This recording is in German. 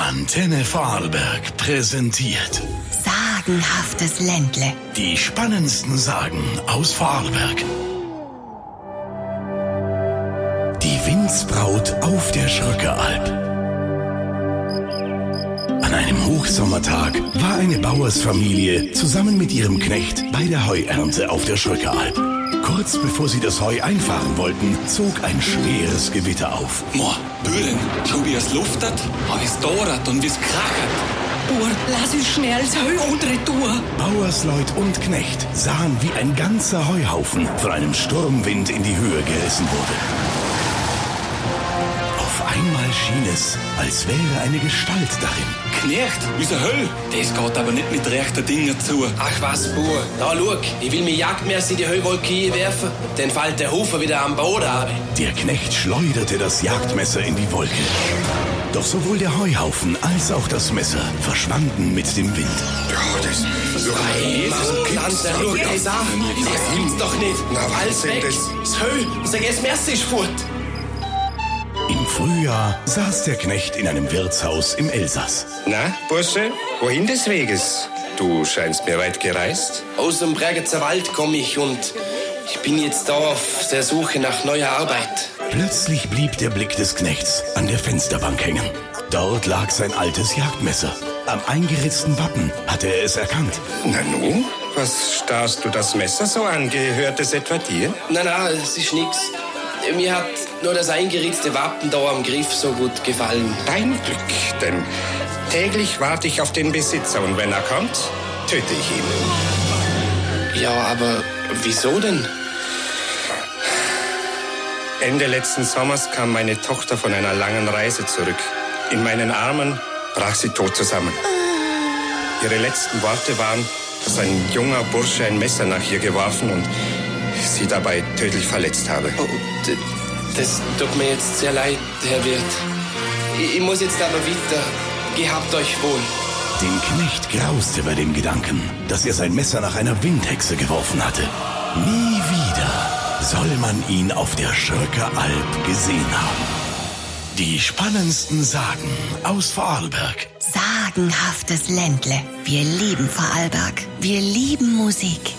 Antenne Vorarlberg präsentiert Sagenhaftes Ländle. die spannendsten Sagen aus Vorarlberg. Die Windsbraut auf der Schröckeralb. An einem Hochsommertag war eine Bauersfamilie zusammen mit ihrem Knecht bei der Heuernte auf der Schröckeralb. Kurz bevor sie das Heu einfahren wollten, zog ein schweres Gewitter auf. Mo, Bühlen, schau wie es luftet, wie es dauert und wie es krachert. Bur, lass uns schnell das Heu unter Tour. Bauersleut und Knecht sahen, wie ein ganzer Heuhaufen von einem Sturmwind in die Höhe gerissen wurde. Einmal schien es, als wäre eine Gestalt darin. Knecht, unser Höll, das geht aber nicht mit rechten Dingen zu. Ach was, Bur, da schau, ich will mir Jagdmesser in die Heuwolke werfen, dann fällt der Hufer wieder am Boden ab. Der Knecht schleuderte das Jagdmesser in die Wolke. Doch sowohl der Heuhaufen als auch das Messer verschwanden mit dem Wind. Ja, das so Tante, schau das an, das gibt's doch nicht. Na, was Alles denn weg, das? das Heu, unser ganzes Messer ist fort. Im Frühjahr saß der Knecht in einem Wirtshaus im Elsass. Na, Bursche, wohin des Weges? Du scheinst mir weit gereist. Aus dem Bregenzer Wald komme ich und ich bin jetzt da auf der Suche nach neuer Arbeit. Plötzlich blieb der Blick des Knechts an der Fensterbank hängen. Dort lag sein altes Jagdmesser. Am eingeritzten Wappen hatte er es erkannt. Na nu, was starrst du das Messer so an? Gehört es etwa dir? Na, na, es ist nix. Mir hat nur das eingeritzte Wappen da am Griff so gut gefallen. Dein Glück, denn täglich warte ich auf den Besitzer und wenn er kommt, töte ich ihn. Ja, aber wieso denn? Ende letzten Sommers kam meine Tochter von einer langen Reise zurück. In meinen Armen brach sie tot zusammen. Ihre letzten Worte waren, dass ein junger Bursche ein Messer nach ihr geworfen und sie dabei tödlich verletzt habe. Oh, das tut mir jetzt sehr leid, Herr Wirt. Ich, muss jetzt aber weiter. Gehabt euch wohl. Dem Knecht grauste bei dem Gedanken, dass er sein Messer nach einer Windhexe geworfen hatte. Nie wieder soll man ihn auf der Schröcker Alb gesehen haben. Die spannendsten Sagen aus Vorarlberg. Sagenhaftes Ländle. Wir lieben Vorarlberg. Wir lieben Musik.